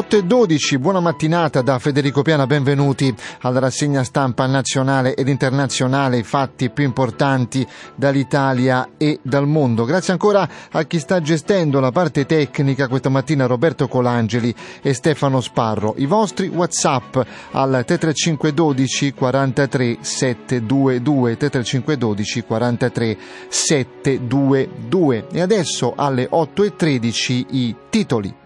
8 e 12, buona mattinata da Federico Piana, benvenuti alla rassegna stampa nazionale ed internazionale, i fatti più importanti dall'Italia e dal mondo. Grazie ancora a chi sta gestendo la parte tecnica questa mattina, Roberto Colangeli e Stefano Sparro. I vostri WhatsApp al 33512 43 722, 33512 43 722. E adesso alle 8 e 13 i titoli.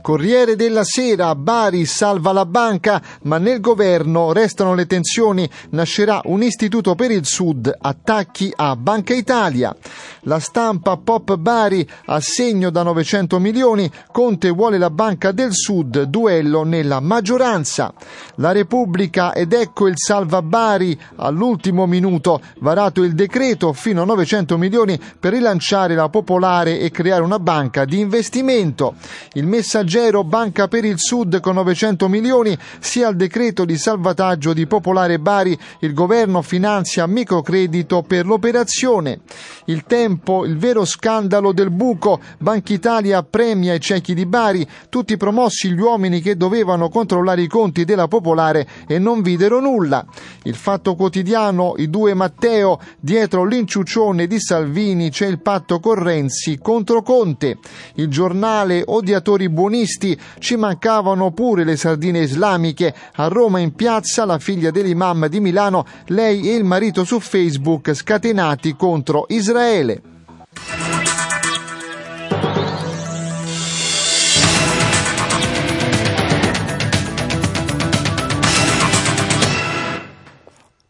Corriere della Sera, Bari salva la banca, ma nel governo restano le tensioni, nascerà un istituto per il Sud, attacchi a Banca Italia. La stampa Pop Bari, assegno da 900 milioni, Conte vuole la Banca del Sud, duello nella maggioranza. La Repubblica ed ecco il salva Bari, all'ultimo minuto, varato il decreto fino a 900 milioni per rilanciare la popolare e creare una banca di investimento. Il messaggero Ruggero, Banca per il Sud con 900 milioni, sia al decreto di salvataggio di Popolare Bari, il governo finanzia microcredito per l'operazione. Il tempo, il vero scandalo del buco, Banca Italia premia i ciechi di Bari, tutti promossi gli uomini che dovevano controllare i conti della Popolare e non videro nulla. Il fatto quotidiano, i due Matteo, dietro l'inciuccione di Salvini c'è il patto con Renzi contro Conte. Il giornale, odiatori buonissimi, comunisti, ci mancavano pure le sardine islamiche. A Roma in piazza la figlia dell'imam di Milano, lei e il marito su Facebook scatenati contro Israele.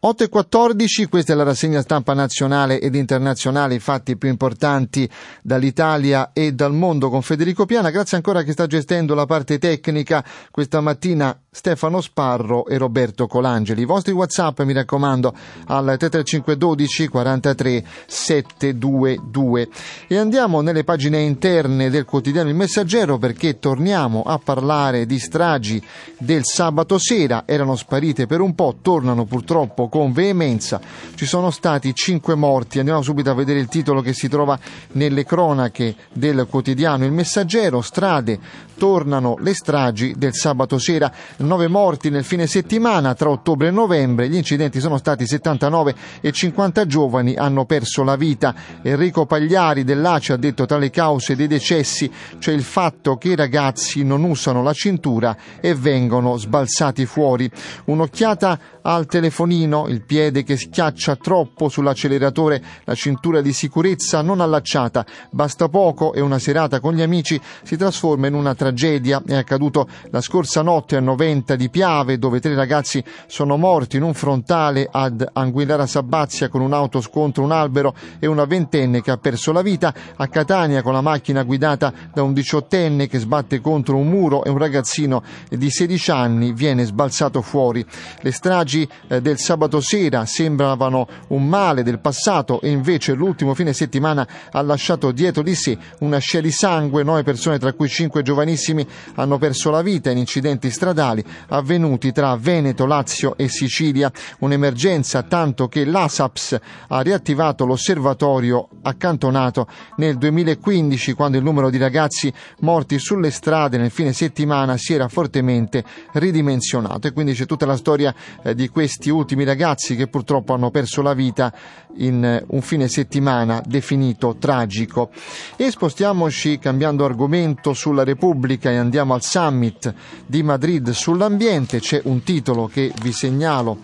8 e 14, questa è la rassegna stampa nazionale ed internazionale, i fatti più importanti dall'Italia e dal mondo con Federico Piana. Grazie ancora a chi sta gestendo la parte tecnica questa mattina Stefano Sparro e Roberto Colangeli. I vostri WhatsApp, mi raccomando, al 33512 43 722. E andiamo nelle pagine interne del quotidiano Il Messaggero perché torniamo a parlare di stragi del sabato sera. Erano sparite per un po', tornano purtroppo con veemenza. Ci sono stati cinque morti. Andiamo subito a vedere il titolo che si trova nelle cronache del quotidiano Il Messaggero. Strade, tornano le stragi del sabato sera 9 morti nel fine settimana tra ottobre e novembre, gli incidenti sono stati 79 e 50 giovani hanno perso la vita. Enrico Pagliari dell'ACE ha detto tra le cause dei decessi c'è il fatto che i ragazzi non usano la cintura e vengono sbalzati fuori. Un'occhiata al telefonino, il piede che schiaccia troppo sull'acceleratore, la cintura di sicurezza non allacciata, basta poco e una serata con gli amici si trasforma in una tragedia. È accaduto la scorsa notte a novembre Noventa di Piave, dove tre ragazzi sono morti in un frontale ad Anguillara Sabazia con un'auto scontro un albero e una ventenne che ha perso la vita, a Catania con la macchina guidata da un diciottenne che sbatte contro un muro e un ragazzino di 16 anni viene sbalzato fuori. Le stragi eh, del sabato sera sembravano un male del passato e invece l'ultimo fine settimana ha lasciato dietro di sé una scia di sangue, nove persone tra cui cinque giovanissimi hanno perso la vita in incidenti stradali stradali avvenuti tra Veneto, Lazio e Sicilia, un'emergenza tanto che l'ASAPS ha riattivato l'osservatorio accantonato nel 2015 quando il numero di ragazzi morti sulle strade nel fine settimana si era fortemente ridimensionato e quindi c'è tutta la storia eh, di questi ultimi ragazzi che purtroppo hanno perso la vita in eh, un fine settimana definito tragico. E spostiamoci cambiando argomento sulla Repubblica e andiamo al summit di Madrid sull'ambiente. C'è un titolo che vi segnalo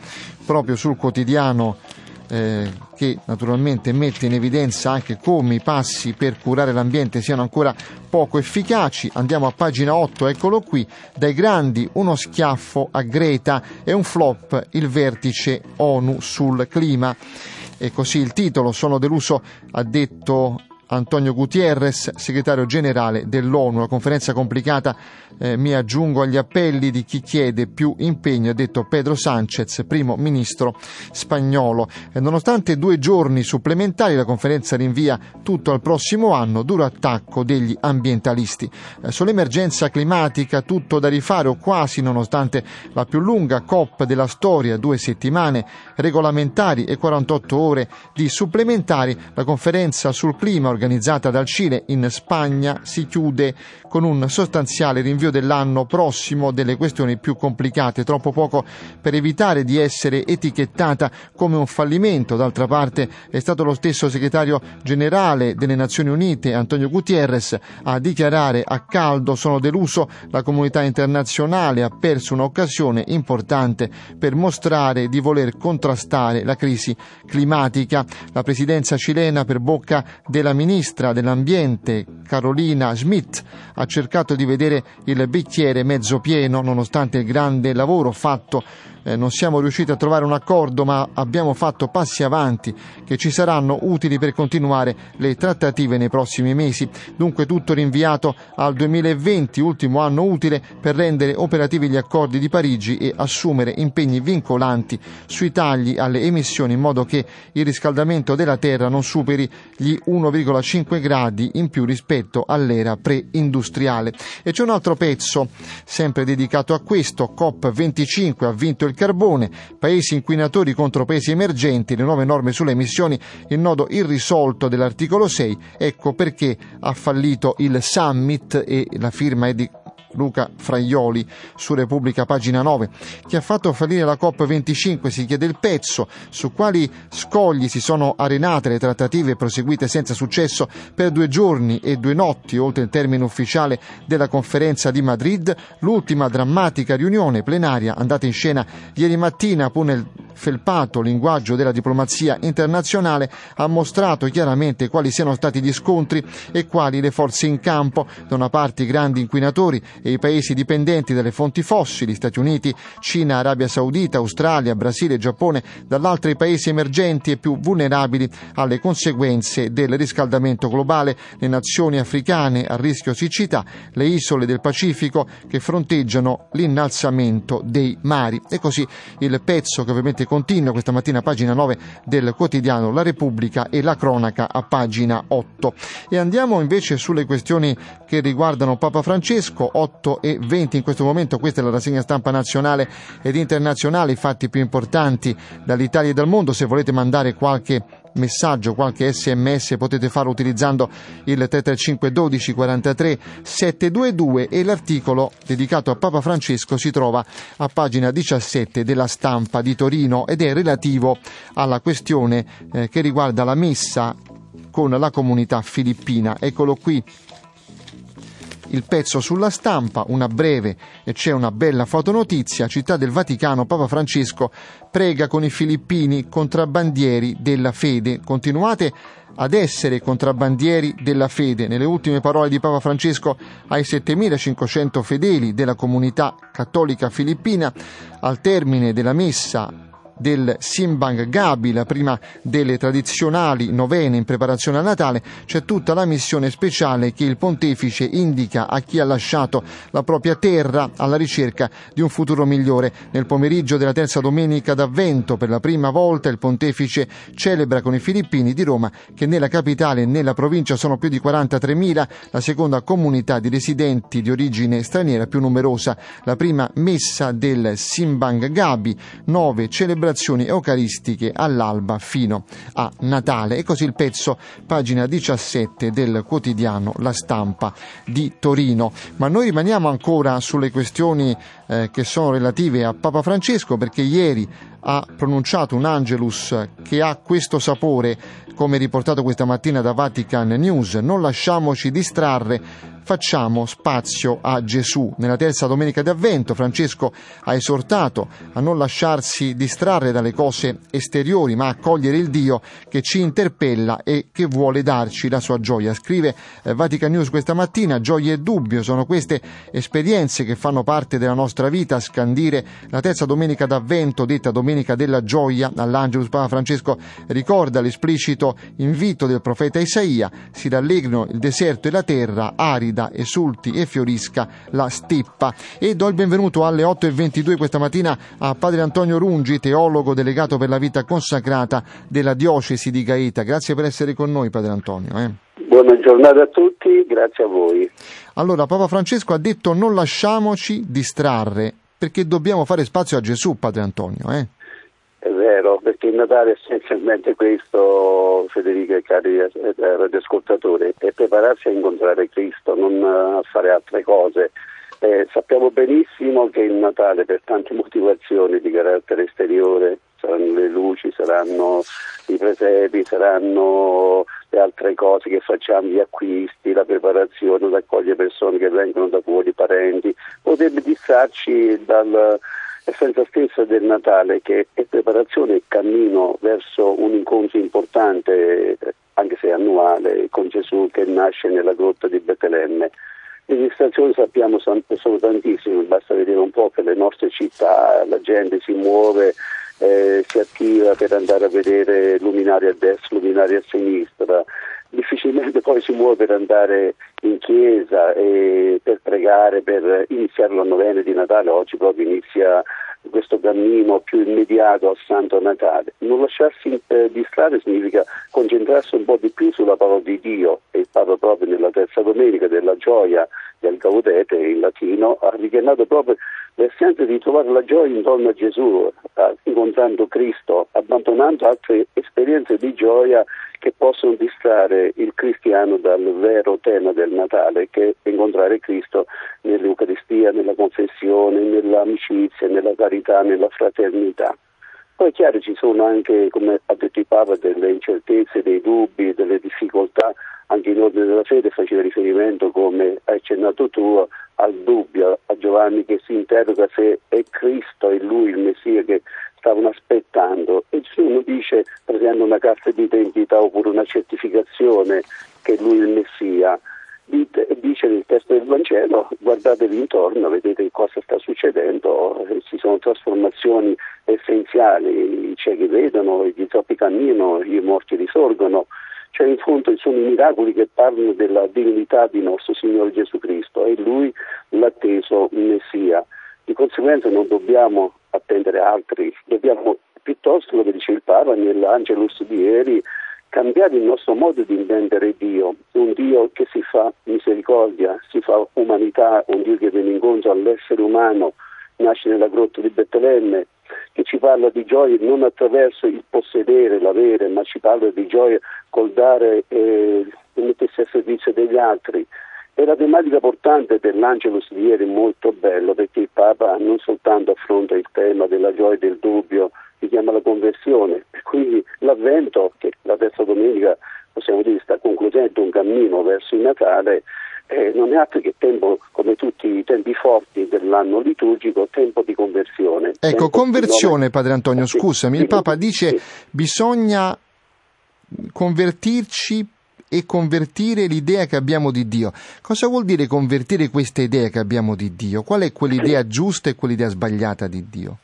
proprio sul quotidiano eh, che naturalmente mette in evidenza anche come i passi per curare l'ambiente siano ancora poco efficaci. Andiamo a pagina 8, eccolo qui, dai grandi uno schiaffo a Greta e un flop il vertice ONU sul clima. E così il titolo, sono deluso, ha detto Antonio Gutierrez, segretario generale dell'ONU. La conferenza complicata, eh, mi aggiungo agli appelli di chi chiede più impegno, ha detto Pedro Sanchez, primo ministro spagnolo. E nonostante due giorni supplementari, la conferenza rinvia tutto al prossimo anno, duro attacco degli ambientalisti. Eh, sull'emergenza climatica tutto da rifare o quasi, nonostante la più lunga COP della storia, due settimane regolamentari e 48 ore di supplementari, la conferenza sul clima organizzata dal Cile in Spagna si chiude con un sostanziale rinvio dell'anno prossimo delle questioni più complicate, troppo poco per evitare di essere etichettata come un fallimento. D'altra parte è stato lo stesso segretario generale delle Nazioni Unite, Antonio Gutierrez, a dichiarare a caldo sono deluso, la comunità internazionale ha perso un'occasione importante per mostrare di voler contrastare la crisi climatica. La presidenza cilena per bocca della ministra dell'Ambiente Carolina Schmidt ha cercato di vedere il bicchiere mezzo pieno nonostante il grande lavoro fatto eh, non siamo riusciti a trovare un accordo ma abbiamo fatto passi avanti che ci saranno utili per continuare le trattative nei prossimi mesi. Dunque tutto rinviato al 2020, ultimo anno utile per rendere operativi gli accordi di Parigi e assumere impegni vincolanti sui tagli alle emissioni in modo che il riscaldamento della Terra non superi gli 1,5 gradi in più rispetto all'era pre-industriale. E c'è un altro pezzo sempre dedicato a questo, COP25 ha vinto il carbone, paesi inquinatori contro paesi emergenti, le nuove norme sulle emissioni, il nodo irrisolto dell'articolo 6, ecco perché ha fallito il summit e la firma è di Luca Fraioli su Repubblica pagina 9. Chi ha fatto fallire la COP25 si chiede il pezzo, su quali scogli si sono arenate le trattative proseguite senza successo per due giorni e due notti oltre il termine ufficiale della conferenza di Madrid, l'ultima drammatica riunione plenaria andata in scena ieri mattina pur nel felpato linguaggio della diplomazia internazionale ha mostrato chiaramente quali siano stati gli scontri e quali le forze in campo, da una parte i grandi inquinatori e i paesi dipendenti dalle fonti fossili, Stati Uniti, Cina, Arabia Saudita, Australia, Brasile, Giappone, dall'altro i paesi emergenti e più vulnerabili alle conseguenze del riscaldamento globale, le nazioni africane a rischio siccità, le isole del Pacifico che fronteggiano l'innalzamento dei mari. E così il pezzo che ovviamente continua questa mattina a pagina 9 del quotidiano La Repubblica e la cronaca a pagina 8. E andiamo invece sulle questioni che riguardano Papa Francesco, 8 e 20 in questo momento, questa è la rassegna stampa nazionale ed internazionale, i fatti più importanti dall'Italia e dal mondo, se volete mandare qualche messaggio, qualche sms potete farlo utilizzando il 335 12 43 722 e l'articolo dedicato a Papa Francesco si trova a pagina 17 della stampa di Torino ed è relativo alla questione eh, che riguarda la messa con la comunità filippina. Eccolo qui il pezzo sulla stampa, una breve e c'è una bella fotonotizia, Città del Vaticano, Papa Francesco prega con i filippini contrabbandieri della fede. Continuate ad essere contrabbandieri della fede. Nelle ultime parole di Papa Francesco ai 7500 fedeli della comunità cattolica filippina, al termine della messa del Simbang Gabi, la prima delle tradizionali novene in preparazione al Natale, c'è tutta la missione speciale che il pontefice indica a chi ha lasciato la propria terra alla ricerca di un futuro migliore. Nel pomeriggio della terza domenica d'avvento, per la prima volta, il pontefice celebra con i filippini di Roma, che nella capitale e nella provincia sono più di 43.000, la seconda comunità di residenti di origine straniera più numerosa. La prima messa del Simbang Gabi, nove celebrazioni celebrazioni eucaristiche all'alba fino a Natale. E così il pezzo, pagina 17 del quotidiano La Stampa di Torino. Ma noi rimaniamo ancora sulle questioni eh, che sono relative a Papa Francesco perché ieri ha pronunciato un Angelus che ha questo sapore, come riportato questa mattina da Vatican News. Non lasciamoci distrarre facciamo spazio a Gesù. Nella terza domenica di Avvento Francesco ha esortato a non lasciarsi distrarre dalle cose esteriori, ma a cogliere il Dio che ci interpella e che vuole darci la sua gioia. Scrive eh, Vatican News questa mattina, gioia e dubbio sono queste esperienze che fanno parte della nostra vita, scandire la terza domenica d'Avvento, detta domenica della gioia, all'Angelus Papa Francesco ricorda l'esplicito invito del profeta Isaia, si rallegrino il deserto e la terra, arida, esulti e fiorisca la steppa. E do il benvenuto alle 8.22 questa mattina a padre Antonio Rungi, teologo delegato per la vita consacrata della diocesi di Gaeta. Grazie per essere con noi, padre Antonio. Eh. Buona giornata a tutti, grazie a voi. Allora, Papa Francesco ha detto non lasciamoci distrarre, perché dobbiamo fare spazio a Gesù, padre Antonio. Eh? È vero, perché il Natale è essenzialmente questo, Federico e cari eh, radioascoltatori, è prepararsi a incontrare Cristo, non a fare altre cose. Eh, sappiamo benissimo che il Natale per tante motivazioni di carattere esteriore, saranno le luci, saranno i presepi, saranno le altre cose che facciamo, gli acquisti, la preparazione, raccogliere persone che vengono da fuori, parenti, potrebbe distrarci dall'essenza stessa del Natale che è preparazione e cammino verso un incontro importante, anche se annuale, con Gesù che nasce nella grotta di Betlemme. Le distrazioni sappiamo sono tantissime, basta vedere un po' che le nostre città la gente si muove eh, si attiva per andare a vedere luminari a destra, luminari a sinistra, difficilmente poi si muove per andare in chiesa per pregare, per iniziare la novena di Natale, oggi proprio inizia questo cammino più immediato al Santo Natale. Non lasciarsi eh, distrarre significa concentrarsi un po' di più sulla parola di Dio e Papa proprio nella terza domenica della gioia del Gaudete in latino ha richiamato proprio l'essenza di trovare la gioia intorno a Gesù, incontrando Cristo, abbandonando altre esperienze di gioia che possono distrarre il cristiano dal vero tema del Natale, che è incontrare Cristo nell'Eucaristia, nella confessione, nell'amicizia, nella carità, nella fraternità. Poi è chiaro ci sono anche, come ha detto il Papa, delle incertezze, dei dubbi, delle difficoltà anche in ordine della fede faceva riferimento, come hai accennato tu, al dubbio, a Giovanni che si interroga se è Cristo e lui il Messia che stavano aspettando e nessuno dice presenta una carta di identità oppure una certificazione che lui è il Messia. Dice nel testo del Vangelo, guardatevi intorno, vedete cosa sta succedendo, ci sono trasformazioni essenziali, i ciechi vedono, gli zoppi camminano, i morti risorgono, cioè in fondo sono i miracoli che parlano della divinità di nostro Signore Gesù Cristo e Lui l'atteso Messia. Di conseguenza non dobbiamo attendere altri, dobbiamo piuttosto, come dice il Papa nell'Angelus di ieri, cambiare il nostro modo di intendere Dio, un Dio che si fa misericordia, si fa umanità, un Dio che viene incontro all'essere umano, nasce nella grotta di Betlemme, che ci parla di gioia non attraverso il possedere, l'avere, ma ci parla di gioia col dare e eh, mettersi a servizio degli altri. E la tematica portante dell'Angelus di ieri è molto bello perché il Papa non soltanto affronta il tema della gioia e del dubbio, richiama la conversione, e quindi l'avvento, che la terza domenica possiamo dire sta concludendo un cammino verso il Natale, eh, non è altro che tempo, come tutti i tempi forti dell'anno liturgico, tempo di conversione. Ecco, conversione. Padre Antonio, scusami, il Papa dice bisogna convertirci e convertire l'idea che abbiamo di Dio. Cosa vuol dire convertire questa idea che abbiamo di Dio? Qual è quell'idea giusta e quell'idea sbagliata di Dio?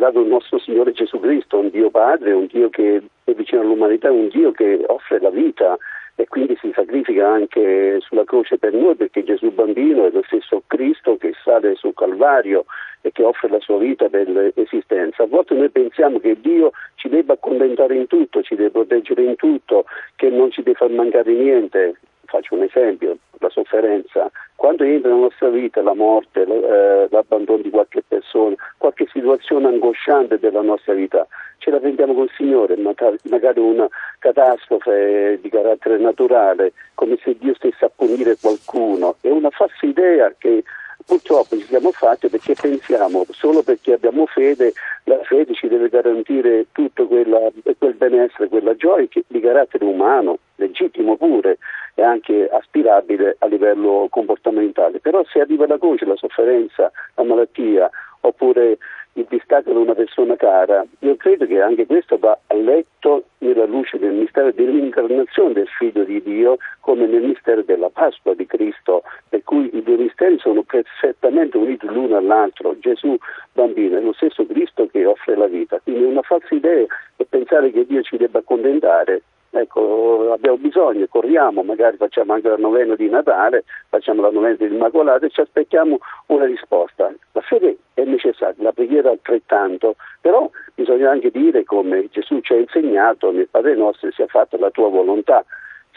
Rivelato il nostro Signore Gesù Cristo, un Dio Padre, un Dio che è vicino all'umanità, un Dio che offre la vita, e quindi si sacrifica anche sulla croce per noi perché Gesù bambino è lo stesso Cristo che sale sul Calvario e che offre la sua vita per l'esistenza. A volte noi pensiamo che Dio ci debba accontentare in tutto, ci deve proteggere in tutto, che non ci deve far mancare niente. Faccio un esempio, la sofferenza. Quando entra nella nostra vita la morte, eh, l'abbandono di qualche persona, qualche situazione angosciante della nostra vita, ce la prendiamo col Signore, magari una catastrofe di carattere naturale, come se Dio stesse a punire qualcuno. È una falsa idea che purtroppo ci siamo fatti perché pensiamo solo perché abbiamo fede, la fede ci deve garantire tutto quella, quel benessere, quella gioia di carattere umano, legittimo pure, è anche aspirabile a livello comportamentale. Però se arriva la croce, la sofferenza, la malattia oppure il distacco da una persona cara, io credo che anche questo va letto nella luce del mistero dell'incarnazione del Figlio di Dio come nel mistero della Pasqua di Cristo, per cui i due misteri sono perfettamente uniti l'uno all'altro. Gesù bambino è lo stesso Cristo che offre la vita, quindi è una falsa idea pensare che Dio ci debba accontentare Ecco, abbiamo bisogno, corriamo, magari facciamo anche la novena di Natale, facciamo la novena dell'Immacolata e ci aspettiamo una risposta. La fede è necessaria, la preghiera altrettanto, però bisogna anche dire come Gesù ci ha insegnato nel Padre nostro sia fatta la tua volontà.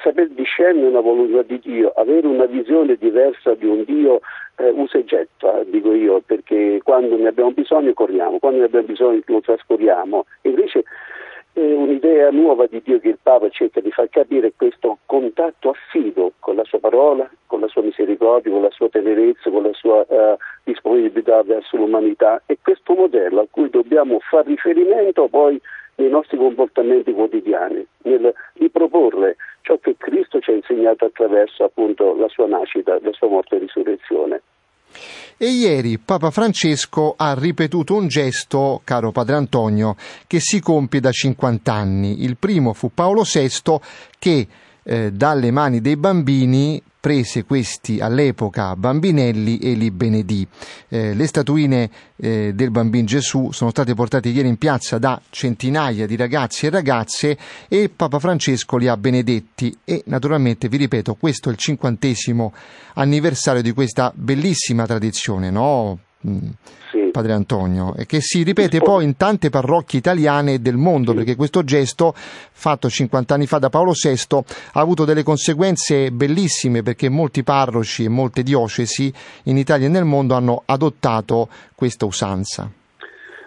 Saper discernere una volontà di Dio, avere una visione diversa di un Dio eh, usa e getta, dico io, perché quando ne abbiamo bisogno corriamo, quando ne abbiamo bisogno lo trascuriamo. Invece un'idea nuova di Dio che il Papa cerca di far capire questo contatto affido con la sua parola, con la sua misericordia, con la sua tenerezza, con la sua uh, disponibilità verso l'umanità e questo modello a cui dobbiamo fare riferimento poi nei nostri comportamenti quotidiani, nel riproporre ciò che Cristo ci ha insegnato attraverso appunto la sua nascita, la sua morte. E ieri Papa Francesco ha ripetuto un gesto, caro Padre Antonio, che si compie da 50 anni. Il primo fu Paolo VI che eh, dalle mani dei bambini prese questi all'epoca bambinelli e li benedì. Eh, le statuine eh, del bambino Gesù sono state portate ieri in piazza da centinaia di ragazzi e ragazze e Papa Francesco li ha benedetti e naturalmente vi ripeto questo è il cinquantesimo anniversario di questa bellissima tradizione, no? Mm sì. Padre Antonio, e che si ripete poi in tante parrocchie italiane del mondo, sì. perché questo gesto, fatto 50 anni fa da Paolo VI, ha avuto delle conseguenze bellissime, perché molti parroci e molte diocesi in Italia e nel mondo hanno adottato questa usanza.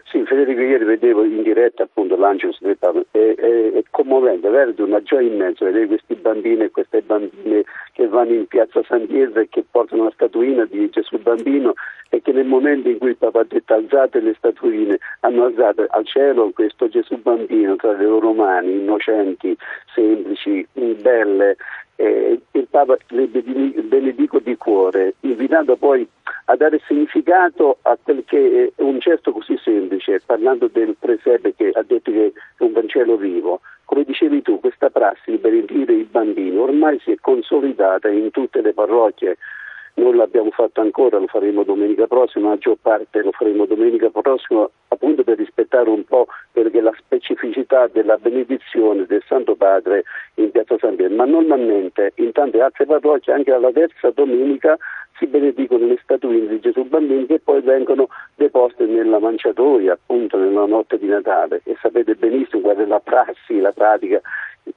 Sì, Federico, ieri vedevo in diretta appunto l'Angelus del Papa, è, è, è commovente, verde una gioia immensa vedere questi bambini e queste bambine che vanno in piazza San Pietro e che portano la statuina di Gesù bambino e che nel momento in cui il Papa ha detto alzate le statuine, hanno alzato al cielo questo Gesù bambino tra le loro mani, innocenti, semplici, belle, eh, il Papa le benedico di cuore, invitando poi a dare significato a quel che è un gesto così semplice, parlando del presepe che ha detto che è un Vangelo vivo. Come dicevi tu, questa prassi di benedire i bambini ormai si è consolidata in tutte le parrocchie non l'abbiamo fatto ancora, lo faremo domenica prossima, la maggior parte lo faremo domenica prossima appunto per rispettare un po' perché la specificità della benedizione del Santo Padre in Piazza San Pietro, ma normalmente in tante altre parrocchie anche alla terza domenica si benedicono le statuine di Gesù Bambino che poi vengono deposte nella manciatoia appunto nella notte di Natale. E sapete benissimo qual è la prassi, la pratica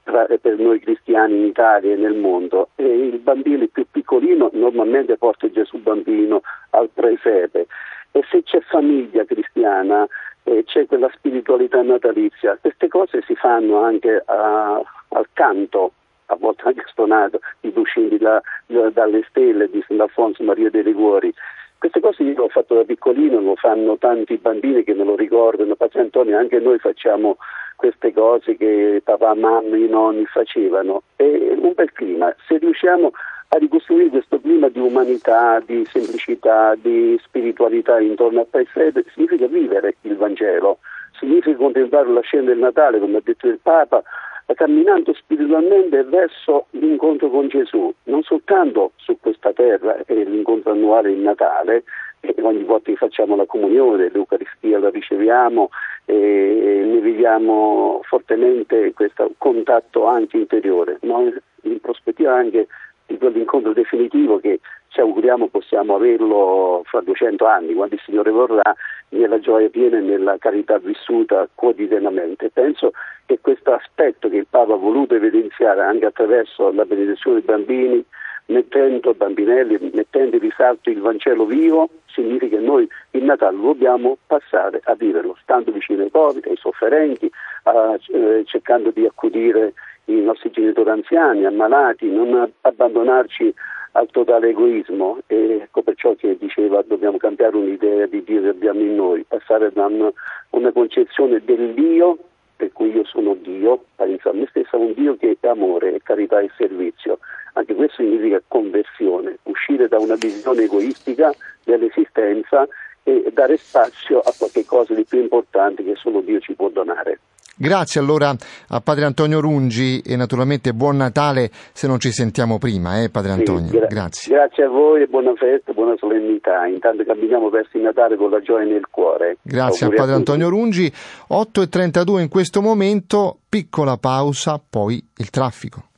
per noi cristiani in Italia e nel mondo e il bambino più piccolino normalmente porta Gesù bambino al presepe. E se c'è famiglia cristiana eh, c'è quella spiritualità natalizia queste cose si fanno anche a, al canto a volte anche stonato di Buscini da, dalle stelle di Sant'Alfonso Maria dei Liguori queste cose io l'ho fatto da piccolino, lo fanno tanti bambini che me lo ricordano, Padre Antonio, anche noi facciamo queste cose che papà, mamma, i nonni facevano. È un bel clima, se riusciamo a ricostruire questo clima di umanità, di semplicità, di spiritualità intorno a Paese, significa vivere il Vangelo, significa contemplare la scena del Natale, come ha detto il Papa, camminando spiritualmente verso l'incontro con Gesù, non soltanto su questa terra, è l'incontro annuale in Natale, e ogni volta che facciamo la comunione, l'Eucaristia la riceviamo e ne viviamo fortemente questo contatto anche interiore, ma in prospettiva anche di quell'incontro definitivo che ci auguriamo possiamo averlo fra 200 anni, quando il Signore vorrà, nella gioia piena e nella carità vissuta quotidianamente. Penso che questo aspetto che il Papa ha voluto evidenziare anche attraverso la benedizione dei bambini, mettendo bambinelli, mettendo in risalto il Vangelo vivo, significa che noi il Natale dobbiamo passare a viverlo, stando vicino ai poveri, ai sofferenti, a, eh, cercando di accudire i nostri genitori anziani, ammalati, non abbandonarci al totale egoismo e ecco perciò che diceva dobbiamo cambiare un'idea di Dio che abbiamo in noi, passare da una, una concezione dell'io per cui io sono Dio, penso a me stesso, un Dio che è amore, è carità e servizio. Anche questo significa conversione, uscire da una visione egoistica dell'esistenza e dare spazio a qualche cosa di più importante che solo Dio ci può donare. Grazie allora a Padre Antonio Rungi e naturalmente buon Natale se non ci sentiamo prima, eh, Padre Antonio. Sì, gra- grazie. Grazie a voi e buona festa, buona solennità. Intanto camminiamo verso il Natale con la gioia nel cuore. Grazie Auguri a Padre a Antonio Rungi. 8.32 in questo momento, piccola pausa, poi il traffico.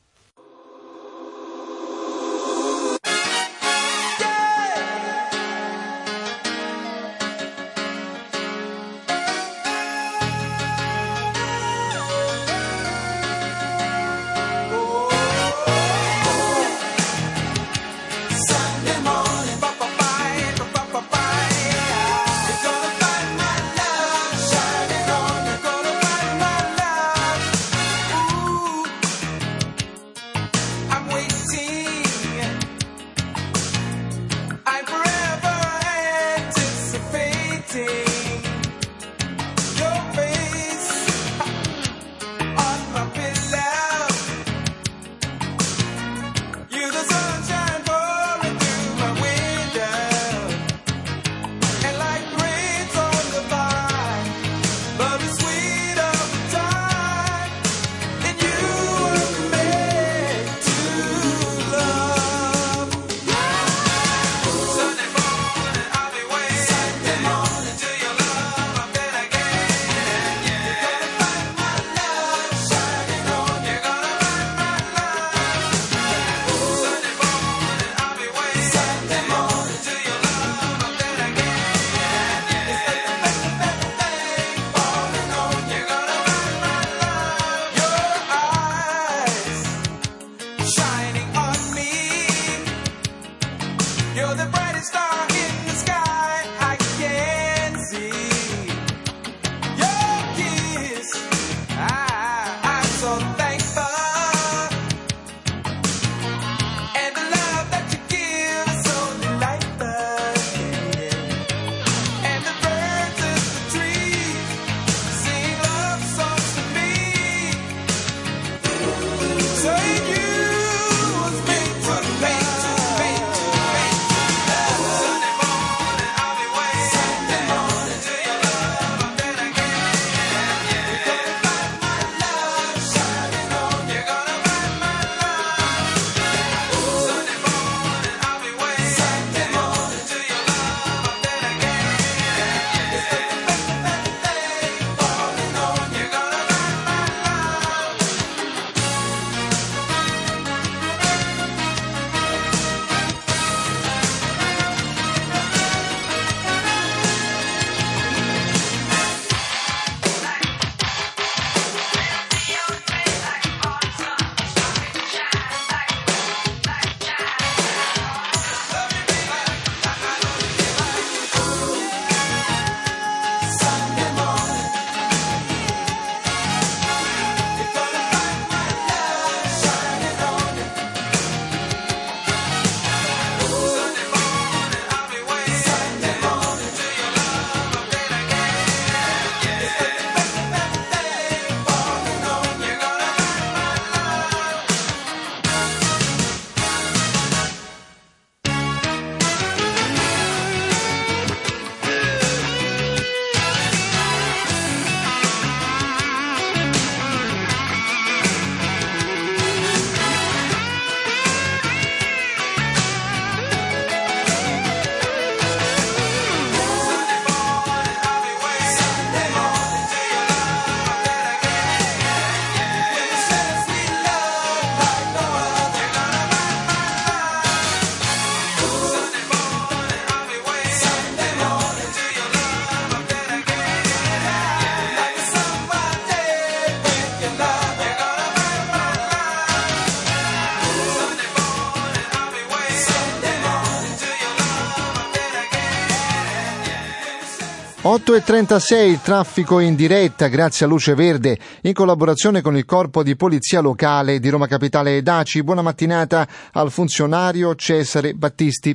E 36 traffico in diretta grazie a Luce Verde in collaborazione con il Corpo di Polizia Locale di Roma Capitale e Daci. Buona mattinata al funzionario Cesare Battisti.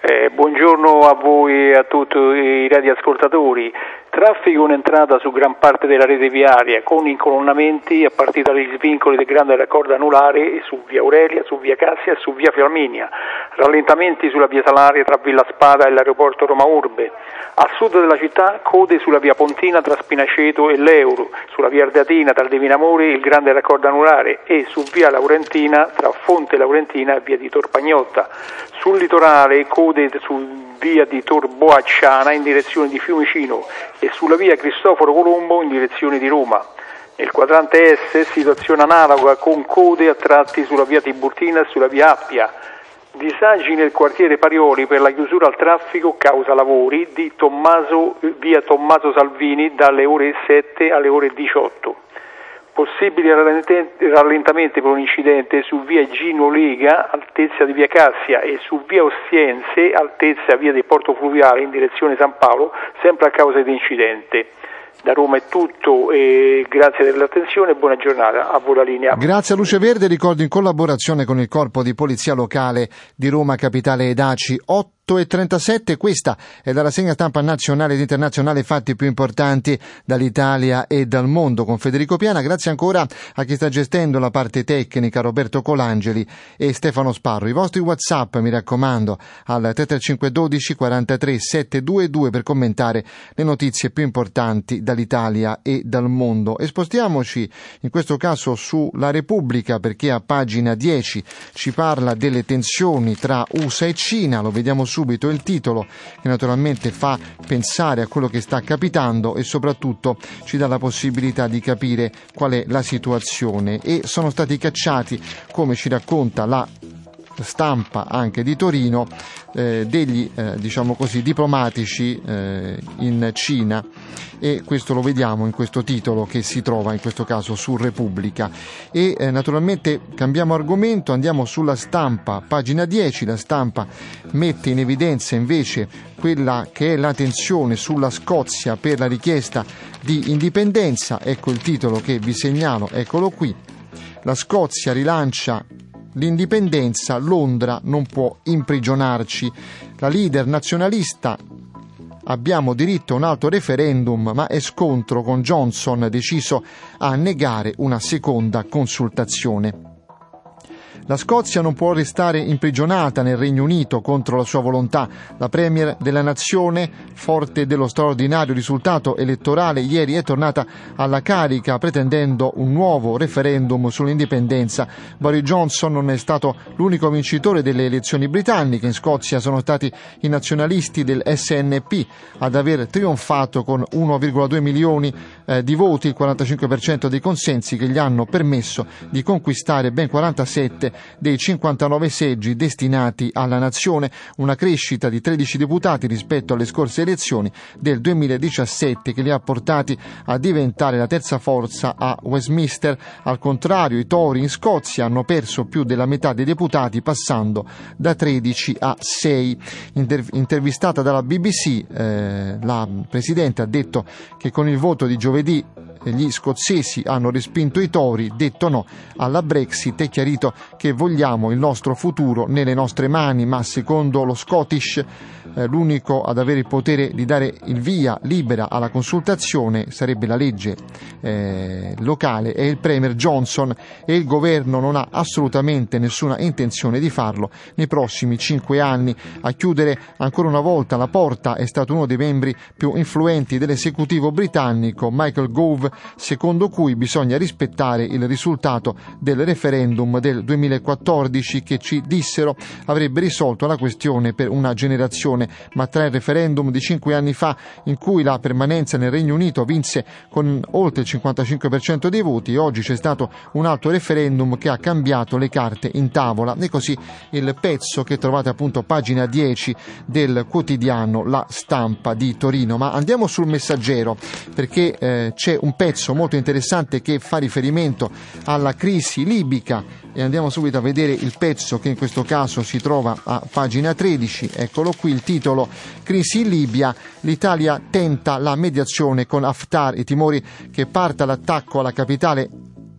Eh, buongiorno a voi e a tutti i radioascoltatori. Traffico in entrata su gran parte della rete viaria con incolonnamenti a partire dagli svincoli del grande raccordo anulare su via Aurelia, su via Cassia e su via Flaminia. Rallentamenti sulla via Salaria tra Villa Spada e l'aeroporto Roma Urbe. A sud della città code sulla via Pontina tra Spinaceto e l'Euro, sulla via Ardeatina tra Divinamore e il grande raccordo anulare e su via Laurentina tra Fonte Laurentina e via di Torpagnotta. Sul litorale code su via di Tor Boacciana in direzione di Fiumicino e sulla via Cristoforo Colombo in direzione di Roma. Nel quadrante S situazione analoga con code a tratti sulla via Tiburtina e sulla via Appia. Disagi nel quartiere Parioli per la chiusura al traffico causa lavori di Tommaso, via Tommaso Salvini dalle ore 7 alle ore 18. Possibili rallentamenti per un incidente su via Gino Lega, altezza di via Cassia, e su via Ostiense, altezza via del Porto Fluviale in direzione San Paolo, sempre a causa di incidente. Da Roma è tutto e grazie dell'attenzione e buona giornata. A voi la linea. Grazie a Luce Verde, ricordo in collaborazione con il Corpo di Polizia Locale di Roma Capitale ed ACI 8 e 37, questa è la rassegna stampa nazionale ed internazionale fatti più importanti dall'Italia e dal mondo con Federico Piana, grazie ancora a chi sta gestendo la parte tecnica Roberto Colangeli e Stefano Sparro. I vostri Whatsapp mi raccomando al 33512 43 722 per commentare le notizie più importanti dall'Italia e dal mondo. E spostiamoci in questo caso sulla Repubblica perché a pagina 10 ci parla delle tensioni tra USA e Cina, lo vediamo subito il titolo che naturalmente fa pensare a quello che sta capitando e soprattutto ci dà la possibilità di capire qual è la situazione. E sono stati cacciati, come ci racconta la stampa anche di Torino eh, degli eh, diciamo così, diplomatici eh, in Cina. E questo lo vediamo in questo titolo che si trova in questo caso su Repubblica. E eh, naturalmente cambiamo argomento andiamo sulla stampa pagina 10 la stampa mette in evidenza invece quella che è la tensione sulla Scozia per la richiesta di indipendenza. Ecco il titolo che vi segnalo eccolo qui. La Scozia rilancia l'indipendenza, Londra non può imprigionarci. La leader nazionalista abbiamo diritto a un altro referendum, ma è scontro con Johnson deciso a negare una seconda consultazione. La Scozia non può restare imprigionata nel Regno Unito contro la sua volontà. La Premier della nazione, forte dello straordinario risultato elettorale, ieri è tornata alla carica pretendendo un nuovo referendum sull'indipendenza. Boris Johnson non è stato l'unico vincitore delle elezioni britanniche. In Scozia sono stati i nazionalisti del SNP ad aver trionfato con 1,2 milioni eh, di voti, il 45% dei consensi che gli hanno permesso di conquistare ben 47 dei 59 seggi destinati alla nazione, una crescita di 13 deputati rispetto alle scorse elezioni del 2017 che li ha portati a diventare la terza forza a Westminster. Al contrario, i Tory in Scozia hanno perso più della metà dei deputati passando da 13 a 6. Inter- intervistata dalla BBC, eh, la Presidente ha detto che con il voto di giovedì gli scozzesi hanno respinto i tori, detto no alla Brexit e chiarito che vogliamo il nostro futuro nelle nostre mani, ma secondo lo Scottish eh, l'unico ad avere il potere di dare il via libera alla consultazione sarebbe la legge eh, locale e il Premier Johnson e il governo non ha assolutamente nessuna intenzione di farlo nei prossimi cinque anni. A chiudere ancora una volta la porta è stato uno dei membri più influenti dell'esecutivo britannico, Michael Gove, secondo cui bisogna rispettare il risultato del referendum del 2014 che ci dissero avrebbe risolto la questione per una generazione ma tra il referendum di cinque anni fa in cui la permanenza nel Regno Unito vinse con oltre il 55% dei voti, oggi c'è stato un altro referendum che ha cambiato le carte in tavola e così il pezzo che trovate appunto a pagina 10 del quotidiano La Stampa di Torino. Ma andiamo sul messaggero perché eh, c'è un pezzo molto interessante che fa riferimento alla crisi libica. E andiamo subito a vedere il pezzo che in questo caso si trova a pagina 13, eccolo qui il titolo Crisi in Libia, l'Italia tenta la mediazione con Haftar, i timori che parta l'attacco alla capitale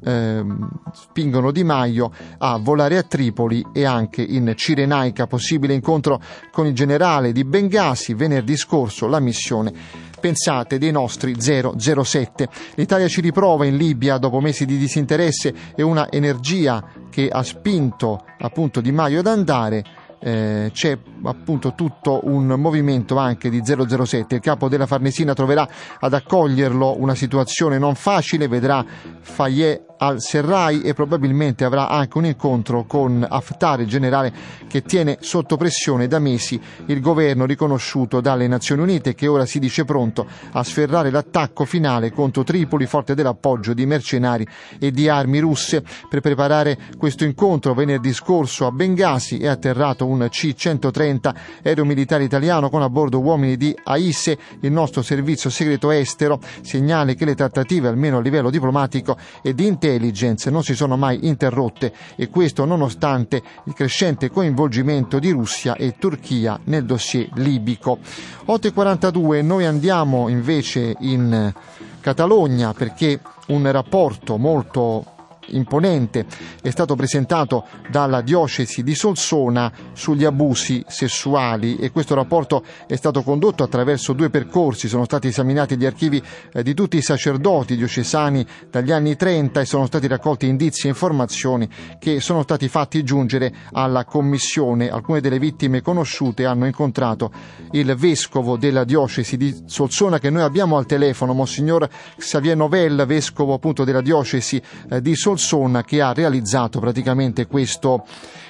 eh, spingono Di Maio a volare a Tripoli e anche in Cirenaica, possibile incontro con il generale di Bengasi. Venerdì scorso, la missione pensate, dei nostri 007. L'Italia ci riprova in Libia dopo mesi di disinteresse e una energia che ha spinto appunto Di Maio ad andare eh, c'è appunto tutto un movimento anche di 007. Il capo della Farnesina troverà ad accoglierlo una situazione non facile, vedrà Fayet al Serrai e probabilmente avrà anche un incontro con Haftar, il generale che tiene sotto pressione da mesi il governo riconosciuto dalle Nazioni Unite che ora si dice pronto a sferrare l'attacco finale contro Tripoli forte dell'appoggio di mercenari e di armi russe. Per preparare questo incontro venerdì scorso a Bengasi è atterrato un C-130 aereo militare italiano con a bordo uomini di AISE, il nostro servizio segreto estero, segnale che le trattative almeno a livello diplomatico e di intero intelligence non si sono mai interrotte e questo nonostante il crescente coinvolgimento di Russia e Turchia nel dossier libico. 8.42 noi andiamo invece in Catalogna perché un rapporto molto imponente. È stato presentato dalla diocesi di Solsona sugli abusi sessuali e questo rapporto è stato condotto attraverso due percorsi, sono stati esaminati gli archivi eh, di tutti i sacerdoti diocesani dagli anni 30 e sono stati raccolti indizi e informazioni che sono stati fatti giungere alla commissione. Alcune delle vittime conosciute hanno incontrato il vescovo della diocesi di Solsona che noi abbiamo al telefono, Monsignor Xavier Novella, vescovo appunto della diocesi eh, di Solsona Solsona che ha realizzato praticamente questo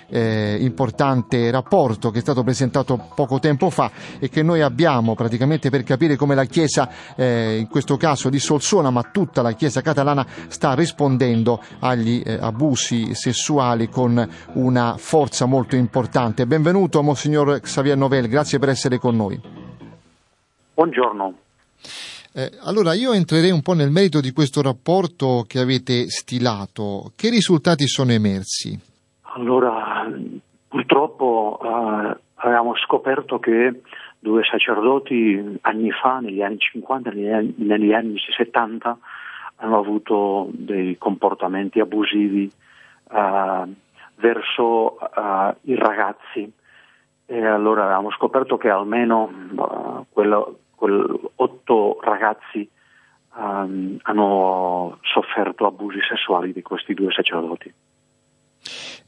eh, importante rapporto che è stato presentato poco tempo fa e che noi abbiamo praticamente per capire come la Chiesa, eh, in questo caso di Solsona, ma tutta la Chiesa catalana sta rispondendo agli eh, abusi sessuali con una forza molto importante. Benvenuto Monsignor Xavier Novel, grazie per essere con noi. Buongiorno. Eh, allora io entrerei un po' nel merito di questo rapporto che avete stilato. Che risultati sono emersi? Allora, purtroppo eh, avevamo scoperto che due sacerdoti anni fa, negli anni 50, negli anni, negli anni 70, hanno avuto dei comportamenti abusivi eh, verso eh, i ragazzi. E allora avevamo scoperto che almeno uh, quello, otto ragazzi um, hanno sofferto abusi sessuali di questi due sacerdoti.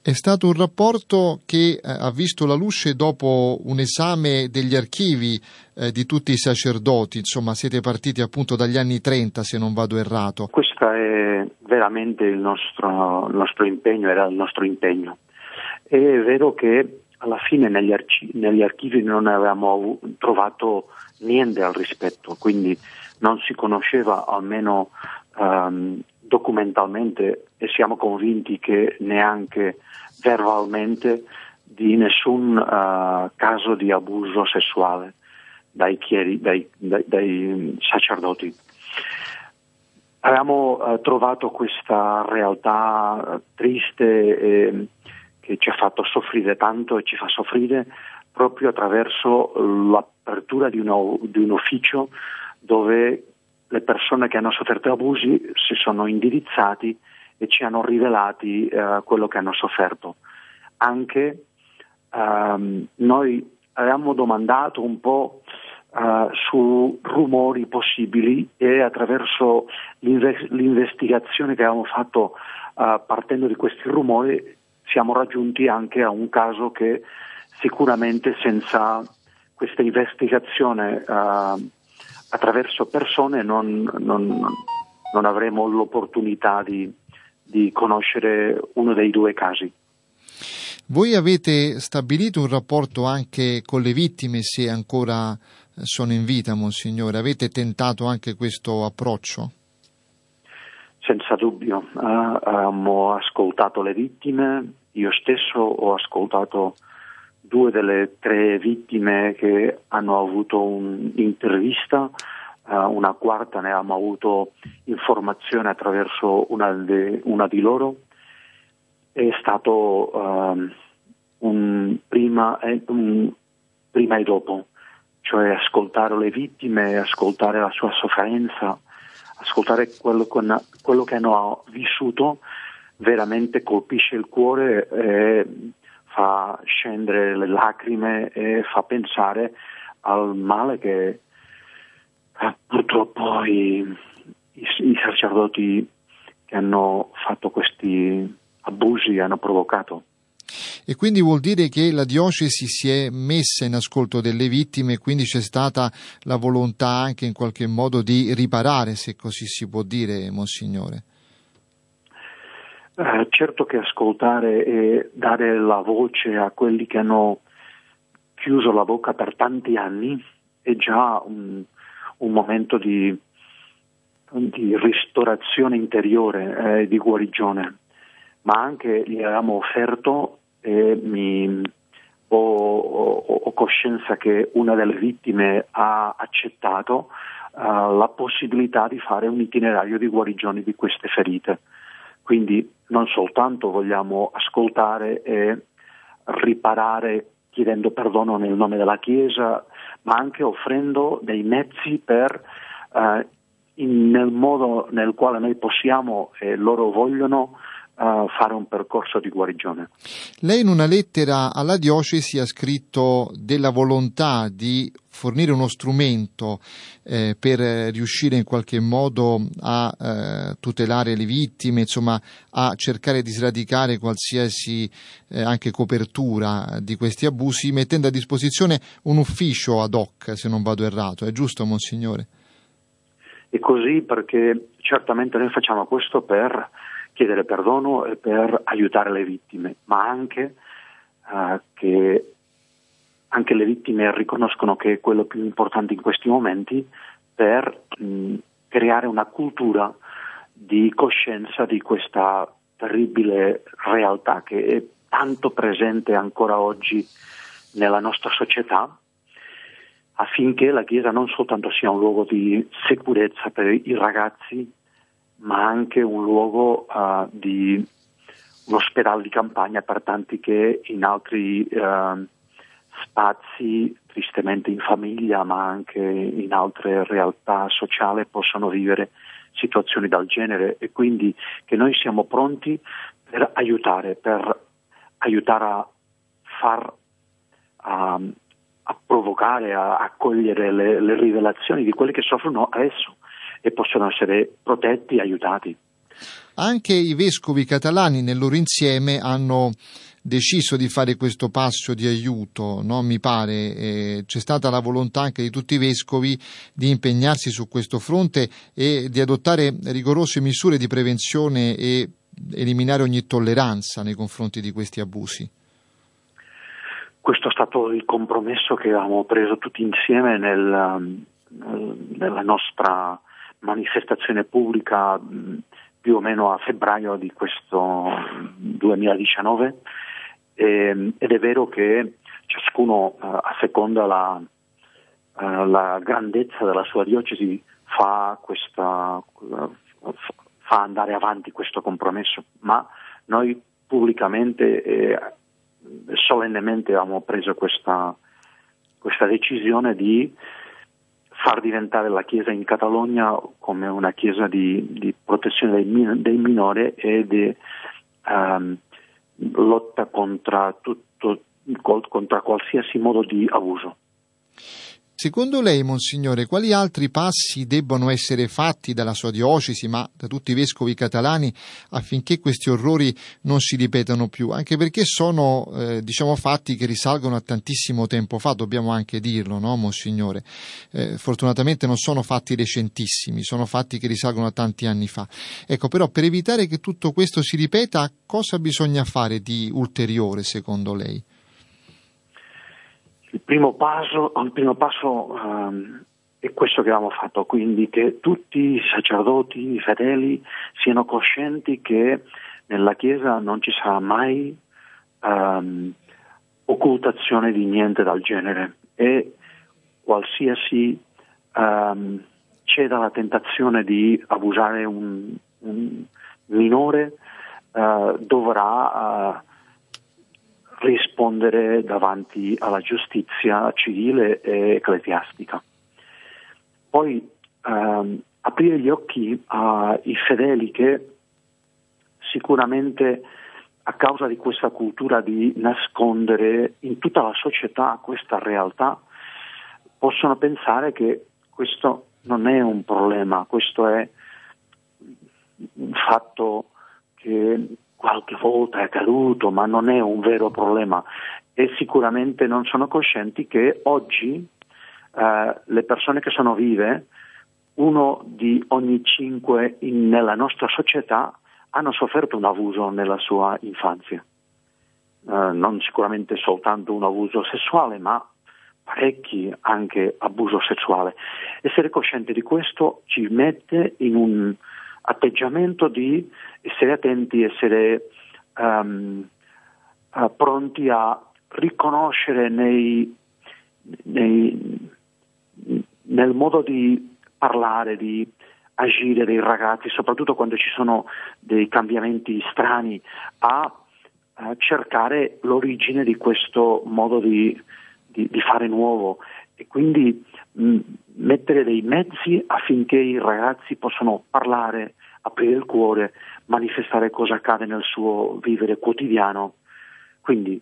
È stato un rapporto che eh, ha visto la luce dopo un esame degli archivi eh, di tutti i sacerdoti, insomma siete partiti appunto dagli anni 30 se non vado errato. Questo è veramente il nostro, nostro impegno, era il nostro impegno. È vero che alla fine negli, arci- negli archivi non avevamo trovato niente al rispetto, quindi non si conosceva almeno um, documentalmente e siamo convinti che neanche verbalmente di nessun uh, caso di abuso sessuale dai, chieri, dai, dai, dai sacerdoti. Abbiamo uh, trovato questa realtà triste e che ci ha fatto soffrire tanto e ci fa soffrire proprio attraverso l'apertura di, uno, di un ufficio dove le persone che hanno sofferto abusi si sono indirizzati e ci hanno rivelati eh, quello che hanno sofferto. Anche ehm, noi avevamo domandato un po' eh, su rumori possibili e attraverso l'investigazione che avevamo fatto eh, partendo di questi rumori siamo raggiunti anche a un caso che sicuramente senza questa investigazione uh, attraverso persone non, non, non avremo l'opportunità di, di conoscere uno dei due casi. Voi avete stabilito un rapporto anche con le vittime se ancora sono in vita, Monsignore? Avete tentato anche questo approccio? Senza dubbio, uh, abbiamo ascoltato le vittime, io stesso ho ascoltato due delle tre vittime che hanno avuto un'intervista, uh, una quarta ne abbiamo avuto informazione attraverso una, de, una di loro. È stato uh, un, prima, un prima e dopo, cioè ascoltare le vittime, ascoltare la sua sofferenza, ascoltare quello, quello che hanno vissuto veramente colpisce il cuore e fa scendere le lacrime e fa pensare al male che eh, purtroppo i, i, i sacerdoti che hanno fatto questi abusi hanno provocato. E quindi vuol dire che la diocesi si è messa in ascolto delle vittime e quindi c'è stata la volontà anche in qualche modo di riparare, se così si può dire, Monsignore. Eh, certo che ascoltare e dare la voce a quelli che hanno chiuso la bocca per tanti anni è già un, un momento di, di, ristorazione interiore, eh, di guarigione, ma anche gli avevamo offerto e mi, ho, ho, ho, coscienza che una delle vittime ha accettato uh, la possibilità di fare un itinerario di guarigione di queste ferite. Quindi non soltanto vogliamo ascoltare e riparare chiedendo perdono nel nome della Chiesa, ma anche offrendo dei mezzi per, uh, in, nel modo nel quale noi possiamo e loro vogliono, uh, fare un percorso di guarigione. Lei in una lettera alla diocesi ha scritto della volontà di fornire uno strumento eh, per riuscire in qualche modo a eh, tutelare le vittime, insomma a cercare di sradicare qualsiasi eh, anche copertura di questi abusi, mettendo a disposizione un ufficio ad hoc, se non vado errato. È giusto, Monsignore? È così perché certamente noi facciamo questo per chiedere perdono e per aiutare le vittime, ma anche uh, che anche le vittime riconoscono che è quello più importante in questi momenti per mh, creare una cultura di coscienza di questa terribile realtà che è tanto presente ancora oggi nella nostra società affinché la Chiesa non soltanto sia un luogo di sicurezza per i ragazzi, ma anche un luogo uh, di un ospedale di campagna per tanti che in altri uh, spazi, tristemente in famiglia, ma anche in altre realtà sociali, possono vivere situazioni del genere. E quindi che noi siamo pronti per aiutare, per aiutare a far a, a provocare, a, a cogliere le, le rivelazioni di quelli che soffrono adesso e possono essere protetti e aiutati. Anche i vescovi catalani nel loro insieme hanno deciso di fare questo passo di aiuto, no? mi pare, eh, c'è stata la volontà anche di tutti i vescovi di impegnarsi su questo fronte e di adottare rigorose misure di prevenzione e eliminare ogni tolleranza nei confronti di questi abusi. Questo è stato il compromesso che avevamo preso tutti insieme nel, nella nostra manifestazione pubblica più o meno a febbraio di questo 2019 e, ed è vero che ciascuno a seconda la, la grandezza della sua diocesi fa, questa, fa andare avanti questo compromesso, ma noi pubblicamente e solennemente abbiamo preso questa, questa decisione di far diventare la Chiesa in Catalogna come una Chiesa di, di protezione dei, min- dei, minori e di um, lotta contro, tutto, contro qualsiasi modo di abuso. Secondo lei, Monsignore, quali altri passi debbono essere fatti dalla sua diocesi, ma da tutti i vescovi catalani, affinché questi orrori non si ripetano più? Anche perché sono, eh, diciamo, fatti che risalgono a tantissimo tempo fa, dobbiamo anche dirlo, no, Monsignore? Eh, fortunatamente non sono fatti recentissimi, sono fatti che risalgono a tanti anni fa. Ecco, però, per evitare che tutto questo si ripeta, cosa bisogna fare di ulteriore, secondo lei? Il primo passo, il primo passo um, è questo che abbiamo fatto, quindi che tutti i sacerdoti, i fedeli siano coscienti che nella Chiesa non ci sarà mai um, occultazione di niente del genere. E qualsiasi um, ceda alla tentazione di abusare un, un minore uh, dovrà uh, rispondere davanti alla giustizia civile e ecclesiastica. Poi ehm, aprire gli occhi ai fedeli che sicuramente a causa di questa cultura di nascondere in tutta la società questa realtà possono pensare che questo non è un problema, questo è un fatto che qualche volta è accaduto, ma non è un vero problema e sicuramente non sono coscienti che oggi eh, le persone che sono vive, uno di ogni cinque in, nella nostra società hanno sofferto un abuso nella sua infanzia. Eh, non sicuramente soltanto un abuso sessuale, ma parecchi anche abuso sessuale. Essere cosciente di questo ci mette in un atteggiamento di essere attenti, essere um, uh, pronti a riconoscere nei, nei, nel modo di parlare, di agire dei ragazzi, soprattutto quando ci sono dei cambiamenti strani, a, a cercare l'origine di questo modo di, di, di fare nuovo. E quindi mh, mettere dei mezzi affinché i ragazzi possano parlare, aprire il cuore, manifestare cosa accade nel suo vivere quotidiano. Quindi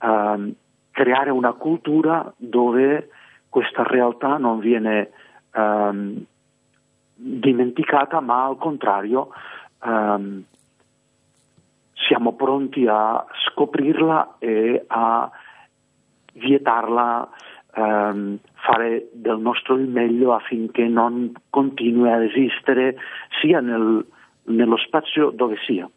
ehm, creare una cultura dove questa realtà non viene ehm, dimenticata, ma al contrario ehm, siamo pronti a scoprirla e a vietarla, ehm, fare del nostro il meglio affinché non continui a esistere sia nel, nello spazio dove sia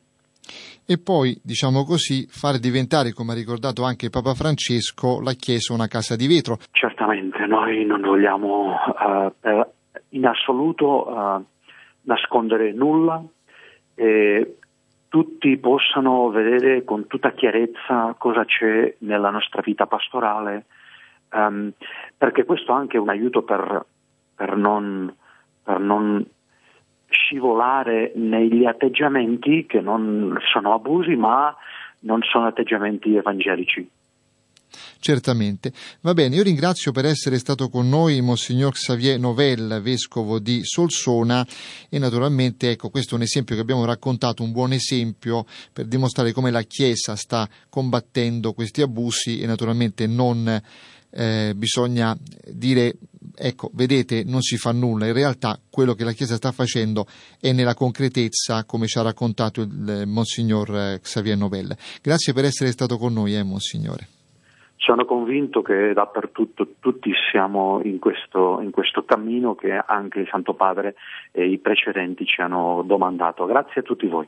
e poi, diciamo così, fare diventare, come ha ricordato anche Papa Francesco, la Chiesa una casa di vetro. Certamente, noi non vogliamo uh, in assoluto uh, nascondere nulla e tutti possano vedere con tutta chiarezza cosa c'è nella nostra vita pastorale, um, perché questo è anche un aiuto per, per, non, per non scivolare negli atteggiamenti che non sono abusi ma non sono atteggiamenti evangelici. Certamente. Va bene, io ringrazio per essere stato con noi Monsignor Xavier Novella, vescovo di Solsona e naturalmente ecco questo è un esempio che abbiamo raccontato, un buon esempio per dimostrare come la Chiesa sta combattendo questi abusi e naturalmente non eh, bisogna dire ecco, vedete, non si fa nulla. In realtà quello che la Chiesa sta facendo è nella concretezza, come ci ha raccontato il eh, Monsignor eh, Xavier Novella. Grazie per essere stato con noi, eh, Monsignore. Sono convinto che dappertutto tutti siamo in questo, in questo cammino che anche il Santo Padre e i precedenti ci hanno domandato. Grazie a tutti voi.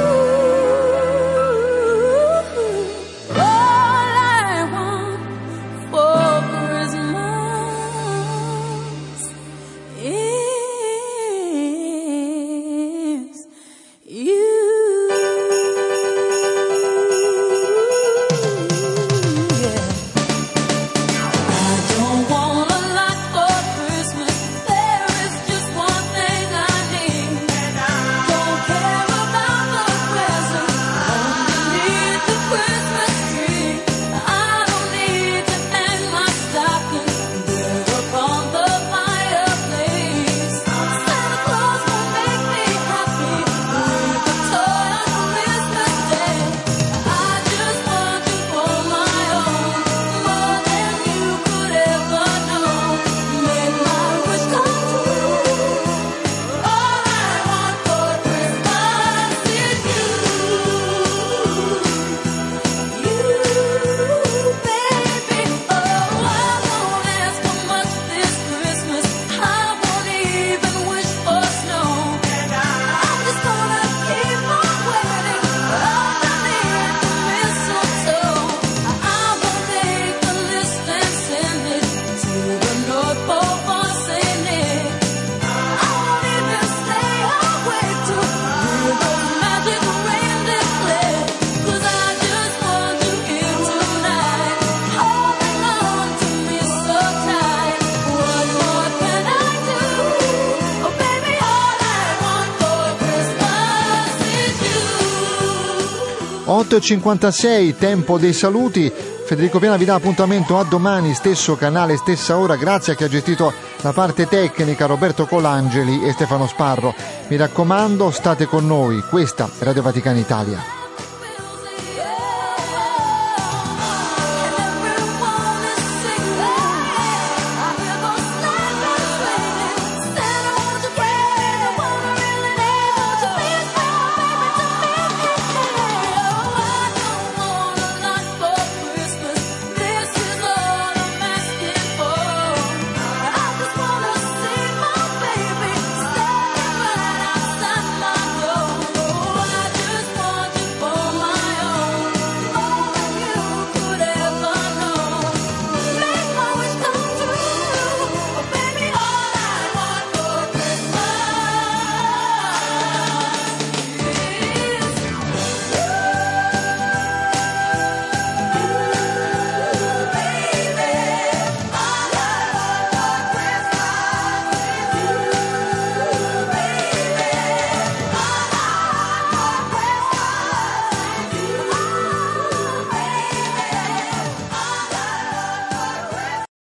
8.56, tempo dei saluti. Federico Piana vi dà appuntamento a domani, stesso canale, stessa ora. Grazie a chi ha gestito la parte tecnica, Roberto Colangeli e Stefano Sparro. Mi raccomando, state con noi. Questa è Radio Vaticana Italia.